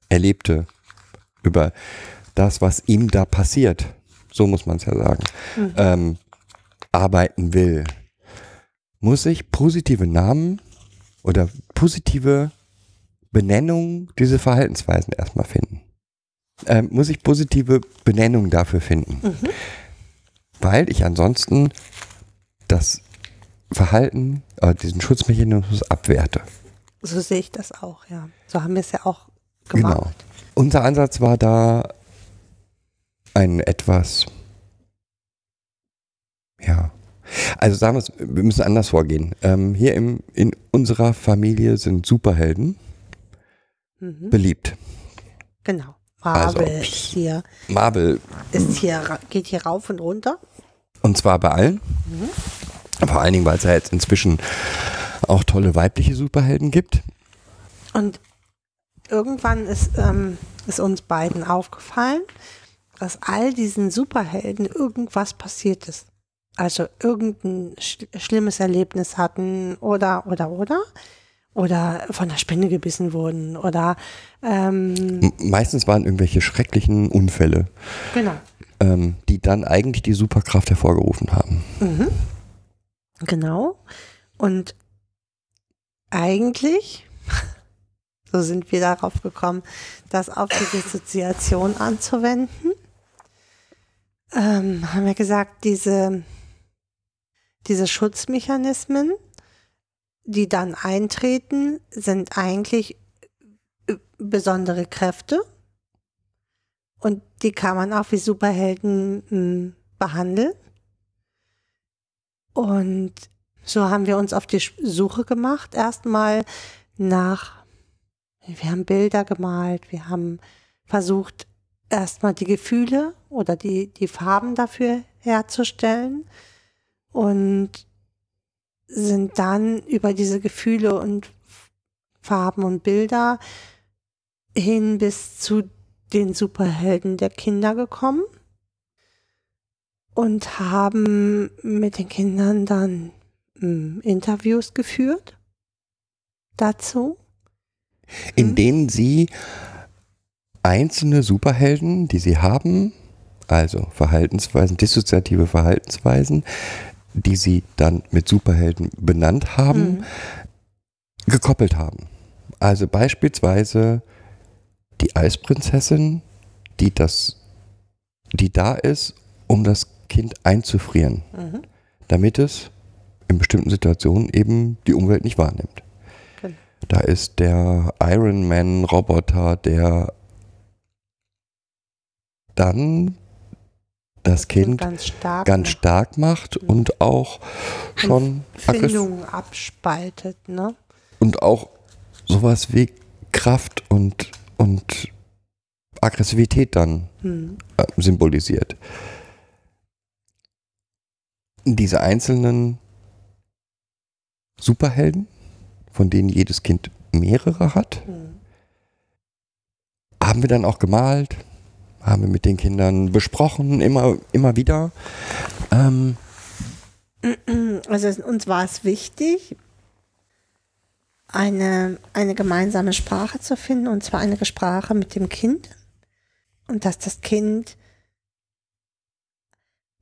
Erlebte, über das, was ihm da passiert, so muss man es ja sagen, ähm, arbeiten will, muss ich positive Namen oder positive Benennung diese Verhaltensweisen erstmal finden. Ähm, muss ich positive Benennung dafür finden. Weil ich ansonsten das Verhalten, äh, diesen Schutzmechanismus abwerte. So sehe ich das auch, ja. So haben wir es ja auch gemacht. Genau. Unser Ansatz war da ein etwas, ja, also sagen wir es, wir müssen anders vorgehen. Ähm, hier im, in unserer Familie sind Superhelden Mhm. beliebt. Genau. Also, Marvel ist hier, Marvel ist hier, ra- geht hier rauf und runter. Und zwar bei allen. Vor allen Dingen, weil es ja jetzt inzwischen auch tolle weibliche Superhelden gibt. Und irgendwann ist, ähm, ist uns beiden aufgefallen, dass all diesen Superhelden irgendwas passiert ist. Also irgendein sch schlimmes Erlebnis hatten oder, oder, oder. Oder von der Spinne gebissen wurden oder, ähm, meistens waren irgendwelche schrecklichen Unfälle, genau. ähm, die dann eigentlich die Superkraft hervorgerufen haben. Mhm. Genau. Und eigentlich, so sind wir darauf gekommen, das auf die Dissoziation anzuwenden, ähm, haben wir gesagt, diese, diese Schutzmechanismen, die dann eintreten, sind eigentlich äh, besondere Kräfte. Und die kann man auch wie Superhelden mh, behandeln. Und so haben wir uns auf die Suche gemacht, erstmal nach, wir haben Bilder gemalt, wir haben versucht, erstmal die Gefühle oder die, die Farben dafür herzustellen und sind dann über diese Gefühle und Farben und Bilder hin bis zu den Superhelden der Kinder gekommen und haben mit den Kindern dann mh, Interviews geführt dazu. in denen sie einzelne Superhelden, die sie haben, also Verhaltensweisen, dissoziative Verhaltensweisen, die sie dann mit Superhelden benannt haben, Mhm. gekoppelt haben. Also beispielsweise die Eisprinzessin, die das, die da ist, um das Kind einzufrieren, Mhm. damit es in bestimmten Situationen eben die Umwelt nicht wahrnimmt. Genau. Da ist der Iron Man Roboter, der dann das Kind ganz stark ganz stark macht und auch schon aggressiv Findungen abspaltet, ne? und auch sowas wie Kraft und, und Aggressivität dann Hm. äh, symbolisiert. Diese einzelnen Superhelden, von denen jedes Kind mehrere hat, Hm. haben wir dann auch gemalt, haben wir mit den Kindern besprochen, immer, immer wieder. Ähm, Also uns war es wichtig, eine, eine gemeinsame Sprache zu finden, und zwar eine Sprache mit dem Kind. Und dass das Kind,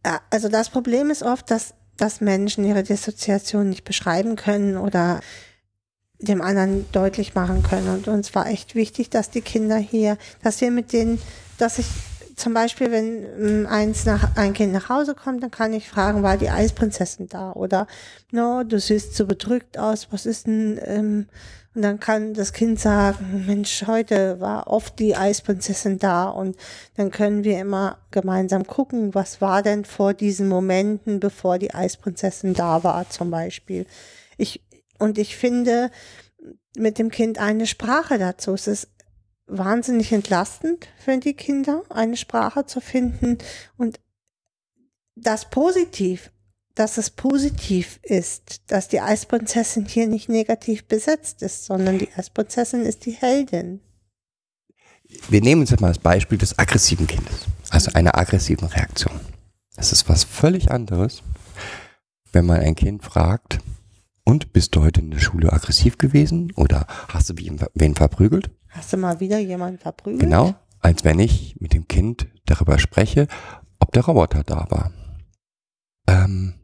Ja, also das Problem ist oft, dass, dass Menschen ihre Dissoziation nicht beschreiben können oder dem anderen deutlich machen können. Und uns war echt wichtig, dass die Kinder hier, dass wir mit denen, dass ich zum Beispiel, wenn ähm, eins nach, ein Kind nach Hause kommt, dann kann ich fragen, war die Eisprinzessin da? Oder, no, du siehst so bedrückt aus, was ist denn, ähm, und dann kann das Kind sagen, Mensch, heute war oft die Eisprinzessin da und dann können wir immer gemeinsam gucken, was war denn vor diesen Momenten, bevor die Eisprinzessin da war, zum Beispiel. Ich, und ich finde mit dem Kind eine Sprache dazu. Es ist wahnsinnig entlastend für die Kinder, eine Sprache zu finden und das positiv, dass es positiv ist, dass die Eisprinzessin hier nicht negativ besetzt ist, sondern die Eisprinzessin ist die Heldin. wir nehmen uns jetzt mal das Beispiel des aggressiven Kindes, also einer aggressiven Reaktion. Das ist was völlig anderes, wenn man ein Kind fragt, und bist du heute in der Schule aggressiv gewesen oder hast du wen verprügelt? Hast du mal wieder jemanden verprügelt? Genau, als wenn ich mit dem Kind darüber spreche, ob der Roboter da war. Ähm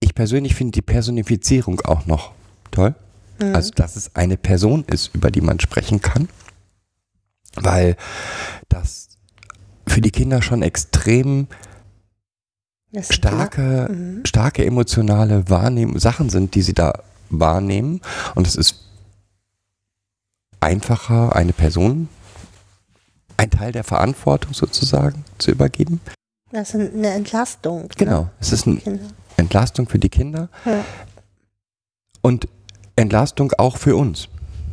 ich persönlich finde die Personifizierung auch noch toll. Mhm. Also, dass es eine Person ist, über die man sprechen kann. Weil das für die Kinder schon extrem starke, Mhm. starke emotionale Wahrnehm Sachen sind, die sie da wahrnehmen. Und es ist einfacher, eine Person, ein Teil der Verantwortung sozusagen zu übergeben. Das ist eine Entlastung. ne? Genau. Es ist eine Kinder. Entlastung für die Kinder Ja. und Entlastung auch für uns.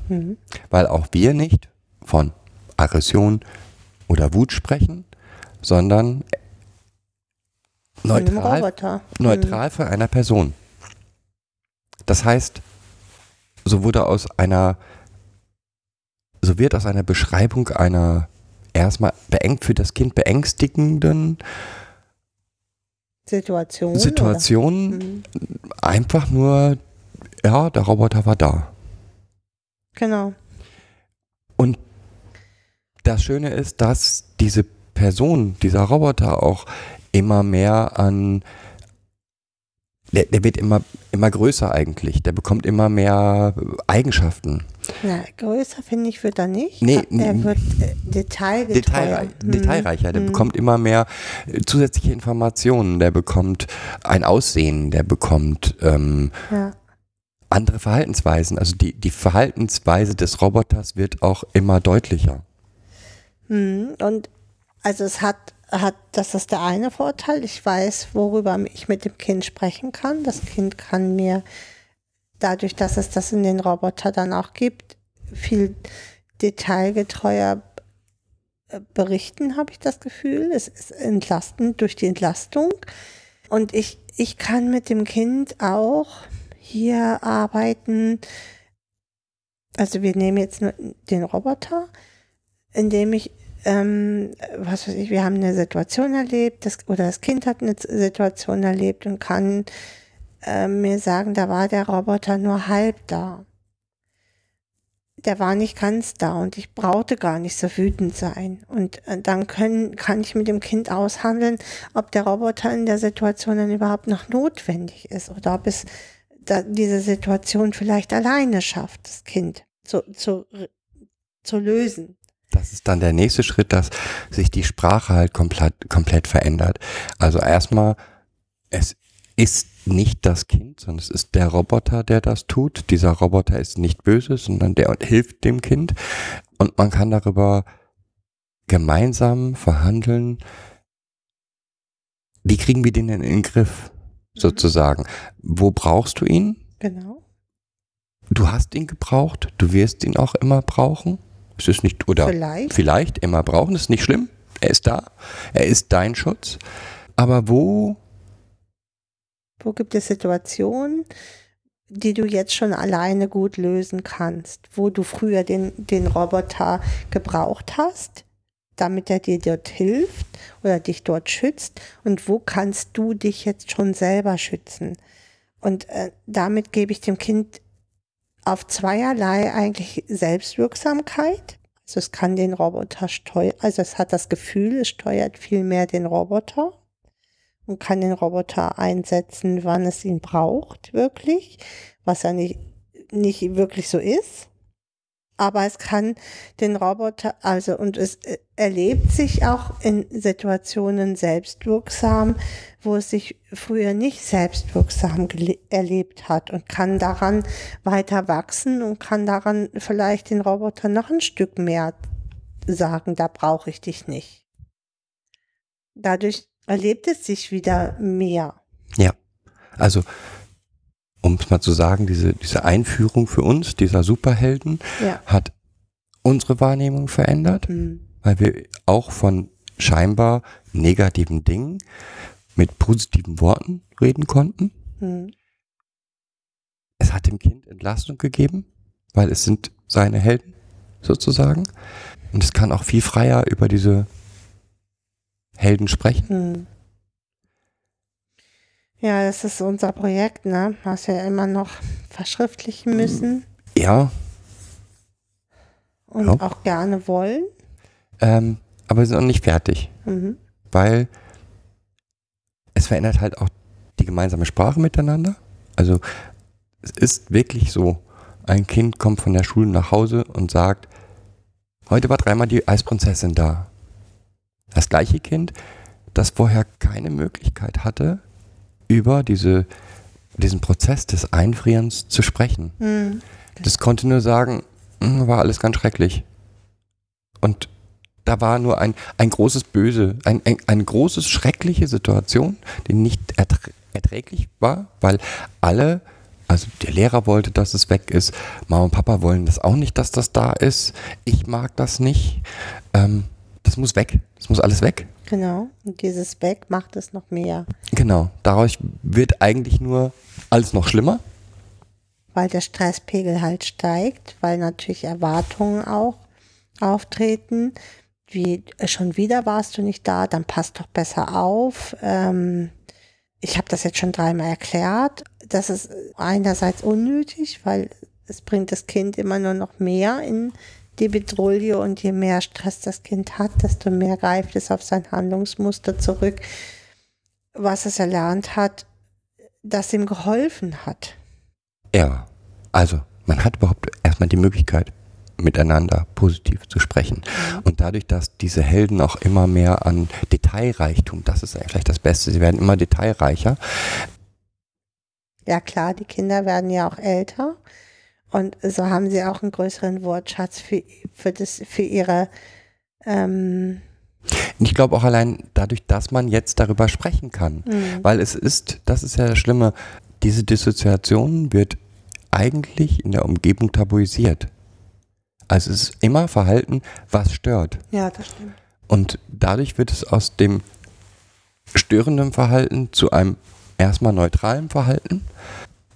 Mhm. Weil auch wir nicht von Aggression oder Wut sprechen, sondern neutral, Roboter. neutral für einer Person. Das heißt, so wurde aus einer, so wird aus einer Beschreibung einer erstmal beengt für das Kind beängstigenden Situation. Situation Oder? Mhm. einfach nur, ja, der Roboter war da. Genau. Und das Schöne ist, dass diese Person, dieser Roboter auch immer mehr an, der, der wird immer, immer größer eigentlich, der bekommt immer mehr Eigenschaften. Na, größer finde ich wird er nicht. Nee, er wird äh, detailgetreuer. Detailreich, Mhm. detailreicher. Der bekommt immer mehr äh, zusätzliche Informationen. Der bekommt ein Aussehen. Der bekommt ähm, Ja. andere Verhaltensweisen. Also die, die Verhaltensweise des Roboters wird auch immer deutlicher. Mhm. Und also es hat, hat, das ist der eine Vorteil. Ich weiß, worüber ich mit dem Kind sprechen kann. Das Kind kann mir dadurch, dass es das in den Roboter dann auch gibt, viel detailgetreuer äh, berichten, habe ich das Gefühl. Es ist entlastend durch die Entlastung. Und ich, ich kann mit dem Kind auch hier arbeiten. Also wir nehmen jetzt nur den Roboter, indem ich, ähm, was weiß ich, wir haben eine Situation erlebt, das, oder das Kind hat eine Situation erlebt und kann äh, mir sagen, da war der Roboter nur halb da. Der war nicht ganz da und ich brauchte gar nicht so wütend sein. Und äh, dann können, kann ich mit dem Kind aushandeln, ob der Roboter in der Situation dann überhaupt noch notwendig ist oder ob es da, diese Situation vielleicht alleine schafft, das Kind zu, zu, zu lösen. Das ist dann der nächste Schritt, dass sich die Sprache halt komplett, komplett verändert. Also erstmal, es ist nicht das Kind, sondern es ist der Roboter, der das tut. Dieser Roboter ist nicht böse, sondern der hilft dem Kind. Und man kann darüber gemeinsam verhandeln, wie kriegen wir den denn in den Griff, sozusagen. Wo brauchst du ihn? Genau. Du hast ihn gebraucht, du wirst ihn auch immer brauchen. Es ist nicht, oder Vielleicht. vielleicht immer brauchen, das ist nicht schlimm. Er ist da, er ist dein Schutz. Aber wo, Wo gibt es Situationen, die du jetzt schon alleine gut lösen kannst, wo du früher den, den Roboter gebraucht hast, damit er dir dort hilft oder dich dort schützt und wo kannst du dich jetzt schon selber schützen? Und äh, damit gebe ich dem Kind auf zweierlei eigentlich Selbstwirksamkeit. Also es kann den Roboter steuern, also es hat das Gefühl, es steuert viel mehr den Roboter und kann den Roboter einsetzen, wann es ihn braucht, wirklich, was ja nicht, nicht wirklich so ist. Aber es kann den Roboter, also und es äh, erlebt sich auch in Situationen selbstwirksam, wo es sich früher nicht selbstwirksam erlebt hat und kann daran weiter wachsen und kann daran vielleicht den Roboter noch ein Stück mehr sagen, da brauche ich dich nicht. Dadurch erlebt es sich wieder mehr. ja, also, um es mal zu sagen, diese, diese Einführung für uns, dieser Superhelden, Ja. hat unsere Wahrnehmung verändert, Hm. weil wir auch von scheinbar negativen Dingen mit positiven Worten reden konnten. Hm. Es hat dem Kind Entlastung gegeben, weil es sind seine Helden sozusagen. Und es kann auch viel freier über diese Helden sprechen. Hm. Ja, das ist unser Projekt, ne? Was wir immer noch verschriftlichen müssen Ja, und Ja. auch gerne wollen. ähm, aber wir sind noch nicht fertig, Mhm. weil es verändert halt auch die gemeinsame Sprache miteinander. Also es ist wirklich so, ein Kind kommt von der Schule nach Hause und sagt, heute war dreimal die Eisprinzessin da. Das gleiche Kind, das vorher keine Möglichkeit hatte, über diese, diesen Prozess des Einfrierens zu sprechen. Hm. Das konnte nur sagen, "Mm, war alles ganz schrecklich. Und da war nur ein, ein großes Böse, ein, ein, eine große schreckliche Situation, die nicht erträ erträglich war, weil alle, also der Lehrer wollte, dass es weg ist, Mama und Papa wollen das auch nicht, dass das da ist, ich mag das nicht, ähm, das muss weg, das muss alles weg. Genau. Und dieses Back macht es noch mehr, Genau, dadurch wird eigentlich nur alles noch schlimmer. weil der Stresspegel halt steigt, weil natürlich Erwartungen auch auftreten. Wie schon wieder warst du nicht da, dann passt doch besser auf. Ähm, ich habe das jetzt schon dreimal erklärt. Das ist einerseits unnötig, weil es bringt das Kind immer nur noch mehr in die Bedrohung und je mehr Stress das Kind hat, desto mehr greift es auf sein Handlungsmuster zurück, was es erlernt hat, das ihm geholfen hat. Ja, also Man hat überhaupt erstmal die Möglichkeit, miteinander positiv zu sprechen. Und dadurch, dass diese Helden auch immer mehr an Detailreichtum, das ist vielleicht das Beste, sie werden immer detailreicher. Ja klar, die Kinder werden ja auch älter und so haben sie auch einen größeren Wortschatz für, für, das, für ihre ähm, ich glaube auch allein dadurch, dass man jetzt darüber sprechen kann. Mhm. Weil es ist, das ist ja das Schlimme, diese Dissoziation wird eigentlich in der Umgebung tabuisiert. Also es ist immer Verhalten, was stört. Ja, das stimmt. Und dadurch wird es aus dem störenden Verhalten zu einem erstmal neutralen Verhalten,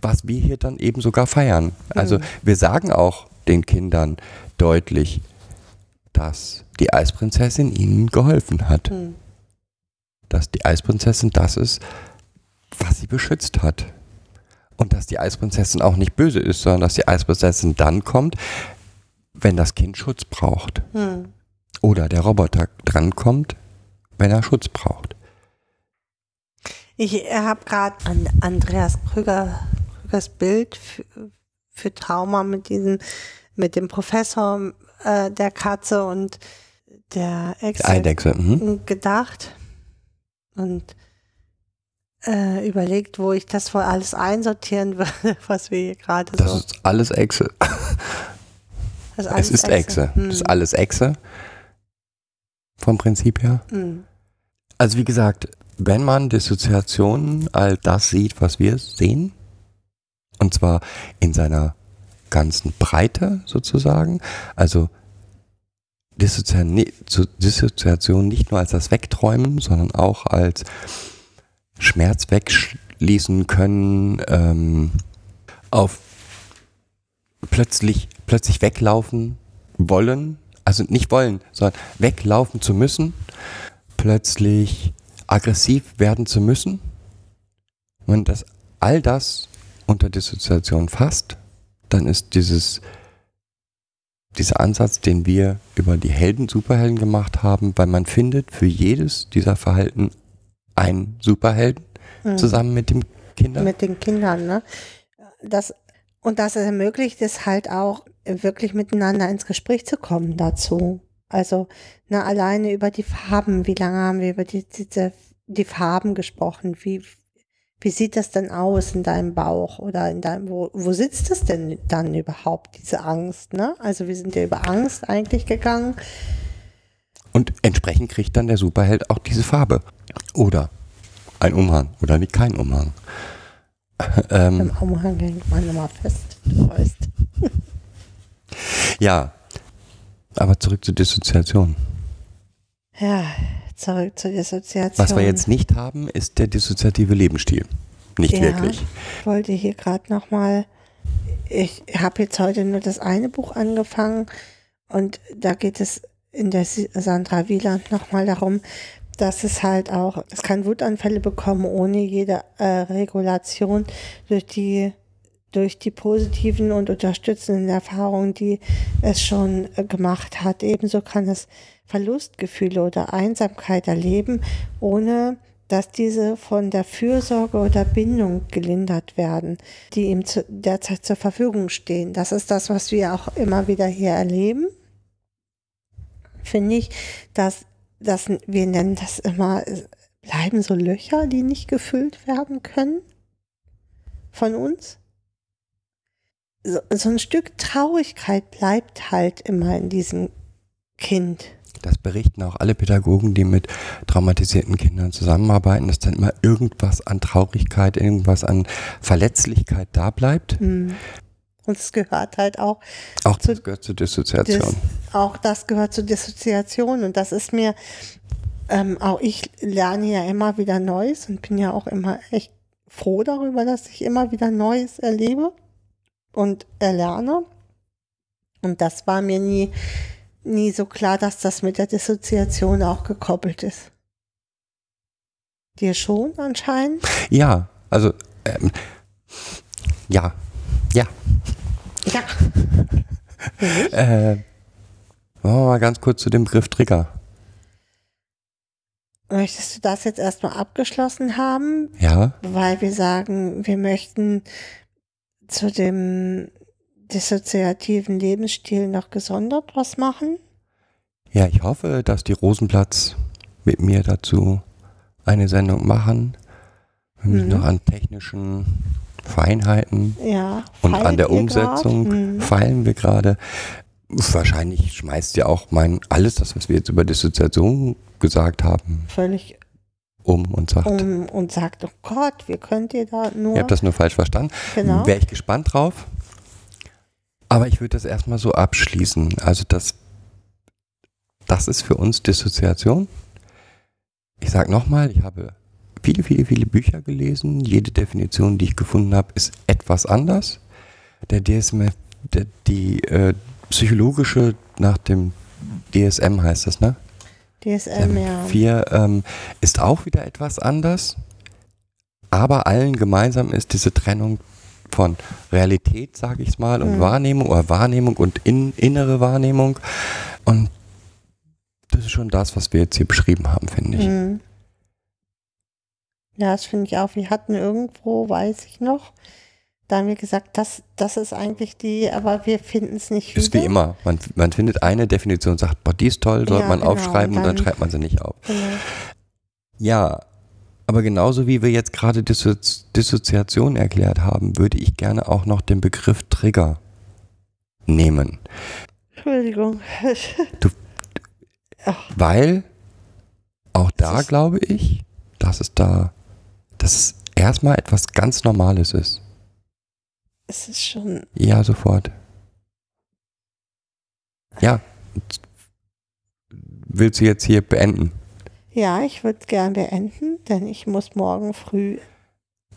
was wir hier dann eben sogar feiern. Also wir sagen auch den Kindern deutlich, dass die Eisprinzessin ihnen geholfen hat. Hm. Dass die Eisprinzessin das ist, was sie beschützt hat. Und dass die Eisprinzessin auch nicht böse ist, sondern dass die Eisprinzessin dann kommt, wenn das Kind Schutz braucht. Hm. Oder der Roboter drankommt, wenn er Schutz braucht. Ich habe gerade an Andreas Krüger, Krügers Bild für, für Trauma mit diesem, mit dem Professor äh, der Katze und der Eidechse. Mhm. gedacht und äh, überlegt, wo ich das wohl alles einsortieren würde, was wir hier gerade Das so. ist alles Echse. Das Es ist Echse. Hm. Das ist alles Echse. Vom Prinzip her. Hm. Also wie gesagt, wenn man Dissoziation all das sieht, was wir sehen, und zwar in seiner ganzen Breite sozusagen, also Dissoziation, nicht nur als das Wegträumen, sondern auch als Schmerz wegschließen können, ähm, auf plötzlich, plötzlich weglaufen wollen, also nicht wollen, sondern weglaufen zu müssen, plötzlich aggressiv werden zu müssen. Wenn das all das unter Dissoziation fasst, dann ist dieses dieser Ansatz, den wir über die Helden, Superhelden gemacht haben, weil man findet für jedes dieser Verhalten einen Superhelden Hm. zusammen mit dem Kinder. mit den Kindern, ne? Das, und das ermöglicht es halt auch, wirklich miteinander ins Gespräch zu kommen dazu. Also, ne, alleine über die Farben, wie lange haben wir über die, diese, die Farben gesprochen? Wie, wie sieht das denn aus in deinem Bauch oder in deinem, wo, wo sitzt es denn dann überhaupt, diese Angst, ne? Also, wir sind ja über Angst eigentlich gegangen. Und entsprechend kriegt dann der Superheld auch diese Farbe. Oder ein Umhang oder nicht kein Umhang. ähm, Im Umhang hängt man immer fest, du weißt. ja, aber zurück zur Dissoziation. Ja, zurück zur Dissoziation. Was wir jetzt nicht haben, ist der dissoziative Lebensstil. Nicht Ja. wirklich. Ich wollte hier gerade nochmal, ich habe jetzt heute nur das eine Buch angefangen und da geht es in der Sandra Wieland nochmal darum, dass es halt auch, es kann Wutanfälle bekommen ohne jede äh, Regulation durch die durch die positiven und unterstützenden Erfahrungen, die es schon äh, gemacht hat. Ebenso kann es Verlustgefühle oder Einsamkeit erleben, ohne dass diese von der Fürsorge oder Bindung gelindert werden, die ihm zu, derzeit zur Verfügung stehen. Das ist das, was wir auch immer wieder hier erleben. Finde ich, dass, dass wir nennen das immer, es bleiben so Löcher, die nicht gefüllt werden können von uns. So, so ein Stück Traurigkeit bleibt halt immer in diesem Kind. Das berichten auch alle Pädagogen, die mit traumatisierten Kindern zusammenarbeiten, dass dann immer irgendwas an Traurigkeit, irgendwas an Verletzlichkeit da bleibt. Hm. Und es gehört halt auch Auch Zu- das gehört zur Dissoziation. Das, auch das gehört zur Dissoziation und das ist mir, ähm, auch ich lerne ja immer wieder Neues und bin ja auch immer echt froh darüber, dass ich immer wieder Neues erlebe und erlerne. Und das war mir nie, nie so klar, dass das mit der Dissoziation auch gekoppelt ist. Dir schon anscheinend? Ja, also ähm, ja, ja. Ja. Äh, machen wir mal ganz kurz zu dem Begriff Trigger. Möchtest du das jetzt erstmal abgeschlossen haben? Ja, weil wir sagen, wir möchten zu dem dissoziativen Lebensstil noch gesondert was machen. Ja, ich hoffe, dass die Rosenplatz mit mir dazu eine Sendung machen. Wir müssen Mhm. noch an technischen Feinheiten Ja. und an der Umsetzung? Mhm. feilen wir gerade. Wahrscheinlich schmeißt ja auch mein alles das, was wir jetzt über Dissoziation gesagt haben, Völlig um und sagt, um und sagt, oh Gott, wie könnt ihr da nur. ihr habt das nur falsch verstanden. genau. Wäre ich gespannt drauf. Aber ich würde das erstmal so abschließen. Also das, das ist für uns Dissoziation. Ich sage nochmal, ich habe viele, viele, viele Bücher gelesen. Jede Definition, die ich gefunden habe, ist etwas anders. Der DSM, der, die äh, psychologische nach dem DSM heißt das, ne? DSM, ja. 4 ähm, ist auch wieder etwas anders, aber allen gemeinsam ist diese Trennung von Realität, sage ich mal, und Mhm. Wahrnehmung oder Wahrnehmung und in, innere Wahrnehmung. Und das ist schon das, was wir jetzt hier beschrieben haben, finde ich. Mhm. Ja, das finde ich auch. Wir hatten irgendwo, weiß ich noch, da haben wir gesagt, das, das ist eigentlich die, aber wir finden es nicht wieder. Ist wie immer. Man, man findet eine Definition, sagt, boah, die ist toll, sollte Ja, man genau, aufschreiben und dann dann- schreibt man sie nicht auf. Genau. Ja, aber genauso wie wir jetzt gerade Dissozi Dissoziation erklärt haben, würde ich gerne auch noch den Begriff Trigger nehmen. Entschuldigung. Weil auch da glaube ich, dass es da, dass es erstmal etwas ganz Normales ist. Es ist schon, Ja, sofort. Ja. Willst du jetzt hier beenden? ja, ich würde gern beenden, denn ich muss morgen früh,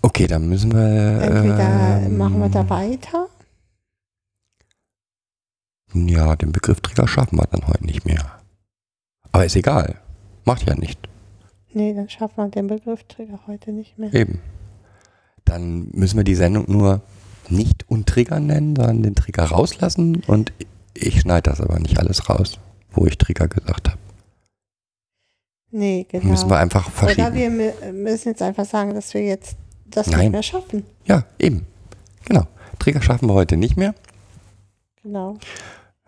Okay, dann müssen wir. entweder ähm, machen wir da weiter. Ja, den Begriff Trigger schaffen wir dann heute nicht mehr. Aber ist egal. Macht ja nicht. Nee, dann schaffen wir den Begriff Trigger heute nicht mehr. Eben. Dann müssen wir die Sendung nur nicht untrigger nennen, sondern den Trigger rauslassen und ich schneide das aber nicht alles raus, wo ich Trigger gesagt habe. Nee, genau. Müssen wir einfach Oder verschieben. wir mü- müssen jetzt einfach sagen, dass wir jetzt das Nein. nicht mehr schaffen. Ja, eben. Genau. Trigger schaffen wir heute nicht mehr. Genau.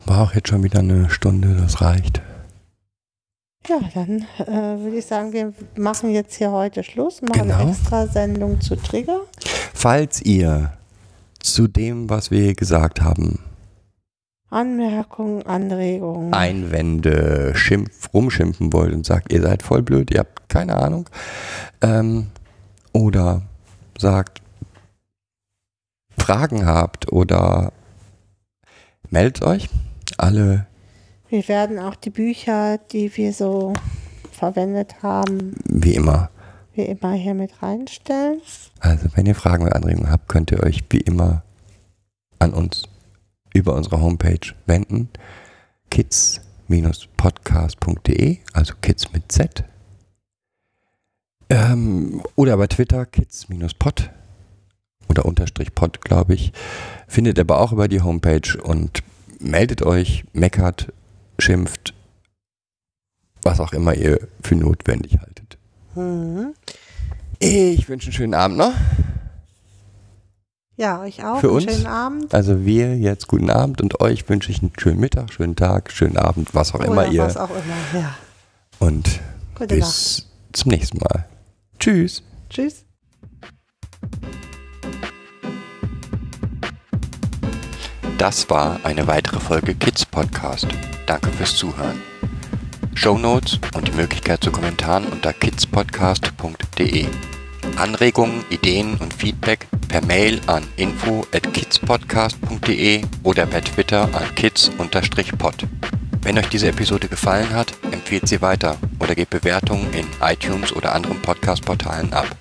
War auch jetzt schon wieder eine Stunde, das reicht. Ja, dann äh, würde ich sagen, wir machen jetzt hier heute Schluss, machen Genau. eine extra Sendung zu Trigger. Falls ihr zu dem, was wir gesagt haben, Anmerkungen, Anregungen. Einwände, Schimpf, rumschimpfen wollt und sagt, ihr seid voll blöd, ihr habt keine Ahnung. Ähm, oder sagt, Fragen habt oder meldet euch. Alle, Wir werden auch die Bücher, die wir so verwendet haben, wie immer. Wie immer hier mit reinstellen. Also, wenn ihr Fragen oder Anregungen habt, könnt ihr euch wie immer an uns über unsere Homepage wenden. kids-podcast.de, also kids mit Z. Ähm, oder bei Twitter kids-pod oder unterstrich pod, glaube ich. Findet aber auch über die Homepage und meldet euch, meckert, schimpft, was auch immer ihr für notwendig haltet. Mhm. Ich wünsche einen schönen Abend noch. Ja, euch auch. Für einen uns? schönen Abend. Also wir jetzt guten Abend und euch wünsche ich einen schönen Mittag, schönen Tag, schönen Abend, was auch immer Oder ihr. was auch immer. Ja. Und Gute Nacht. bis zum nächsten Mal. Tschüss. Tschüss. Das war eine weitere Folge Kids Podcast. Danke fürs Zuhören. Show Notes und die Möglichkeit zu Kommentaren unter kidspodcast.de. Anregungen, Ideen und Feedback per Mail an info at kidspodcast.de oder per Twitter an kids-pod. Wenn euch diese Episode gefallen hat, empfehlt sie weiter oder gebt Bewertungen in iTunes oder anderen Podcast-Portalen ab.